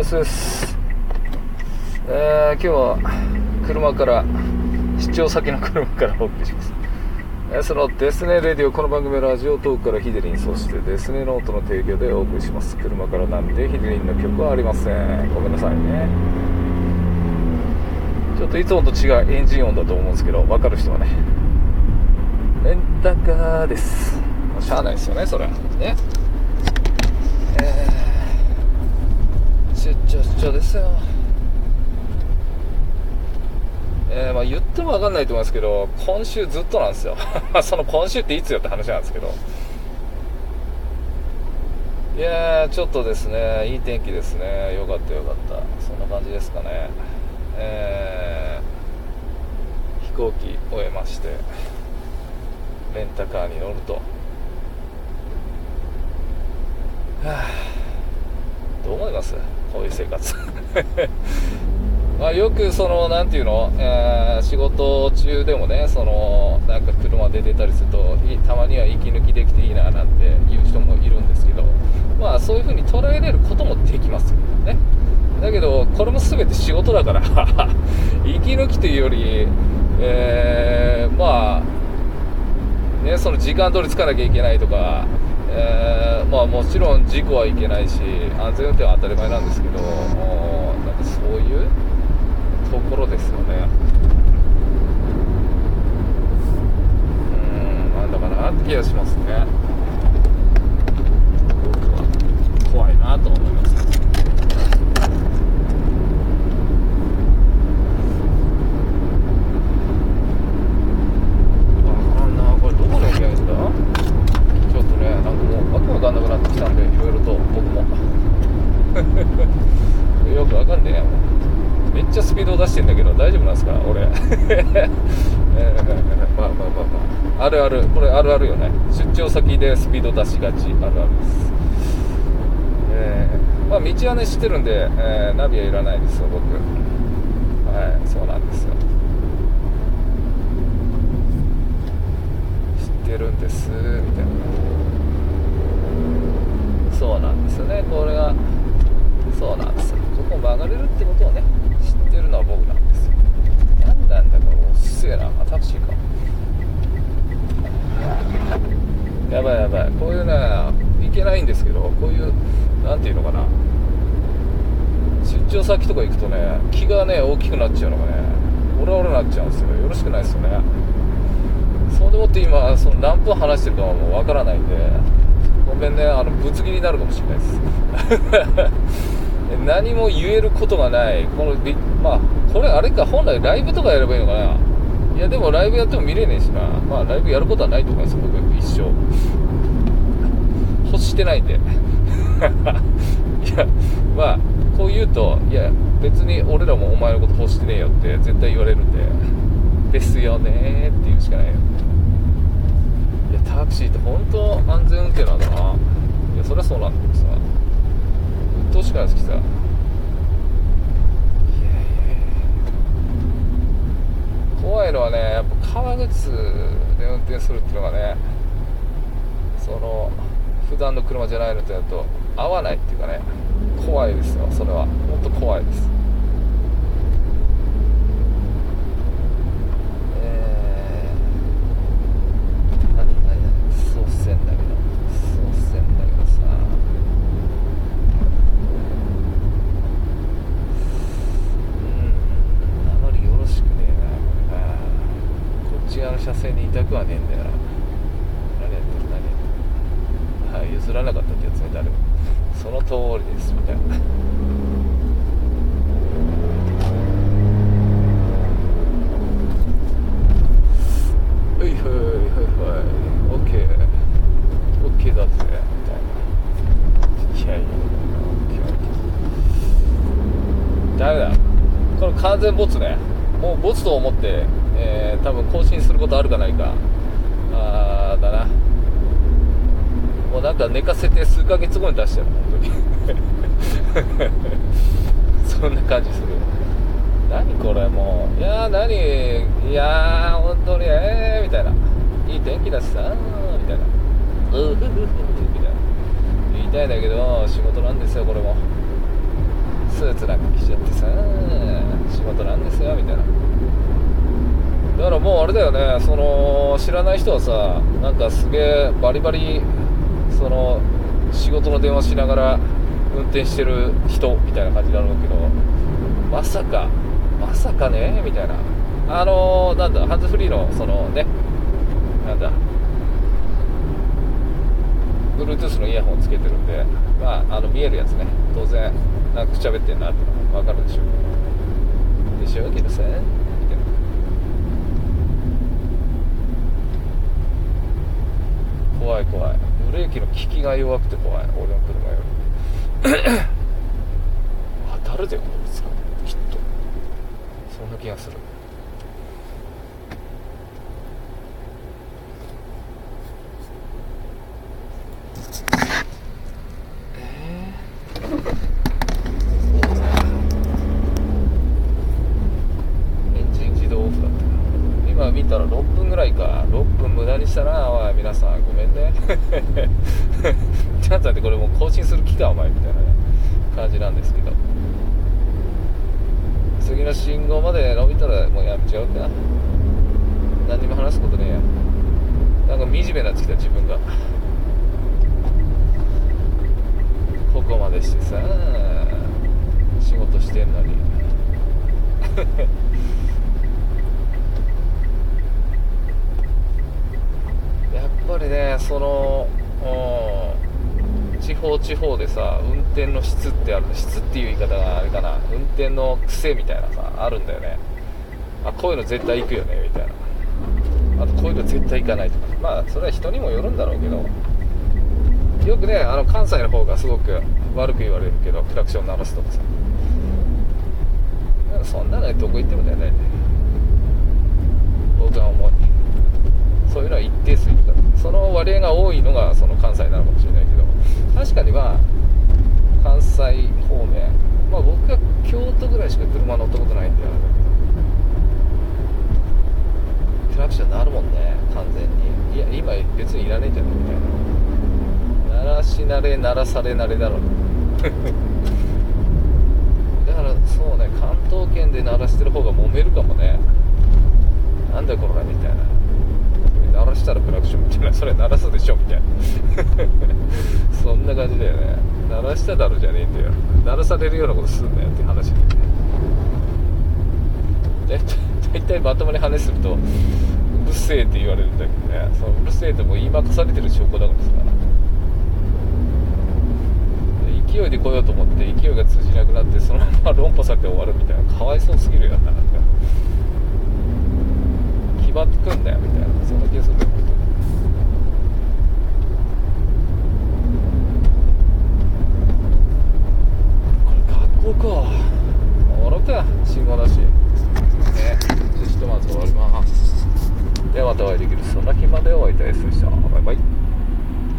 ですです。えー、今日は車から出張先の車からお送りします、えー、そのデスネレディオこの番組はラジオトークからヒデリンそしてデスネノートの提供でお送りします。車からなんでヒデリンの曲はありません。ごめんなさいね。ちょっといつもと違うエンジン音だと思うんですけど分かる人はね。レンタカーです。しゃあないですよねそれねえー、出張出張ですよ。えー、まあ、言っても分かんないと思いますけど今週ずっとなんですよ。その今週っていつよって話なんですけど。いやちょっとですねいい天気ですね。よかったよかった。そんな感じですかね。えー、飛行機終えましてレンタカーに乗ると。はあ、どう思います？こういう生活。まあよくその何ていうの、えー、仕事中でもねそのなんか車で出たりするとたまには息抜きできていいななんて言う人もいるんですけどまあそういう風に捉えれることもできますよね。だけどこれも全て仕事だから 息抜きというより、えー、まあねその時間通りつかなきゃいけないとかえー、まあ、もちろん事故はいけないし安全運転は当たり前なんですけどなんかそういうところですよねうんなんだかなって気がしますね僕は怖いなと思いますしてんだけど大丈夫なんですか俺、えー、まあまあまあまあ。あるある。これあるあるよね。出張先でスピード出しがちあるあるです。え。ー、まあ道はね知ってるんで、えー、ナビはいらないですよ僕。はいそうなんですよ。知ってるんですみたいな。そうなんですよね。これがそうなんですよ。ここ曲がれるってことをね知ってるのは僕なんで。すなんだかおっせえなあタクシーか。やばいやばい。こういうねいけないんですけどこういう何ていうのかな。出張先とか行くとね気がね大きくなっちゃうのがねオラオラなっちゃうんですよ。よろしくないですよね。そうでもって今その何分話してるかはもうわからないんでごめんねあのぶつ切りになるかもしれないです。何も言えることがない。このまあこれあれか本来ライブとかやればいいのかな。いやでもライブやっても見れねえしな。まあライブやることはないと思います僕一生。欲してないんで。いやまあこう言うといや別に俺らもお前のこと欲してねえよって絶対言われるんで。ですよねっていうしかないよ。いやタクシーって本当安全運転なんだな。いやそりゃそうなんだけどさ。としか好きさ。怖いのはねやっぱ革靴で運転するっていうのがねその普段の車じゃないのとやると合わないっていうかね。怖いですよそれは。本当怖いです車線にいたくはねえんだよな。何やってる何やってるはい譲らなかったってやつね誰も。その通りですみたいな。はいはいはいはい。オッケーオッケーだぜみたいな。いやいやダメだ？この完全ボツね。もうボツと思ってえー、多分更新することあるかないか。あーだな。もうなんか寝かせて数ヶ月後に出してる本当に。そんな感じする。何これもう。いやー何？いやー本当にえーみたいな。いい天気だしさみたいな。うふふふみたいな。言いたいんだけど仕事なんですよこれも。つなんか来ちゃってさ仕事なんですよみたいな。だからもうあれだよねその知らない人はさなんかすげえバリバリその仕事の電話しながら運転してる人みたいな感じだろうけどまさかまさかねみたいな。あのー、なんだハンズフリーのそのねなんだ Bluetooth のイヤホンつけてるんで、まあ、あの見えるやつね。当然なんかくちゃべってんなってのが分かるでしょうでしょうけどさみたいな怖い怖いブが弱くて怖い。俺の車より。当たるでこいつきっと。そんな気がする見たら6分ぐらいか。6分無駄にしたなおい皆さん。ごめんね。ちゃんとってこれもう更新する気かお前みたいな、ね、感じなんですけど。次の信号まで伸びたらもうやめちゃうか。何にも話すことねえや。なんか惨めになってきた自分が。ここまでしてさ仕事してんのにぱりねその、地方地方でさ運転の質ってある質っていう言い方があれかな運転の癖みたいなさあるんだよね。あこういうの絶対行くよねみたいな。あとこういうの絶対行かないとか。まあそれは人にもよるんだろうけど。よくねあの関西の方がすごく悪く言われるけどクラクション鳴らすとかさ。そんなのどこ行ってもだよね。僕は思うのは一定数いるからその割合が多いのがその関西なのかもしれないけど確かにまあ関西方面まあ僕は京都ぐらいしか車乗ったことないんでクラクション鳴るもんね完全に。いや今別にいらねえじゃないみたいな。鳴らし慣れ鳴らされ慣れだろうだからそうね関東圏で鳴らしてる方が揉めるかもね。なんだこれみたいな。鳴らしたらクラクションそれ鳴らすでしょみたいな。そんな感じだよね。鳴らしただろじゃねえんだよ。鳴らされるようなことすんなよって話でね。大体まともに話するとうるせえって言われるんだけどね。そのうるせえってもう言いまかされてる証拠だからさ。勢いで来ようと思って勢いが通じなくなってそのまま論破されて終わるみたいな。かわいそうすぎるよななんか。決まってくんだよみたいな。そんな気がする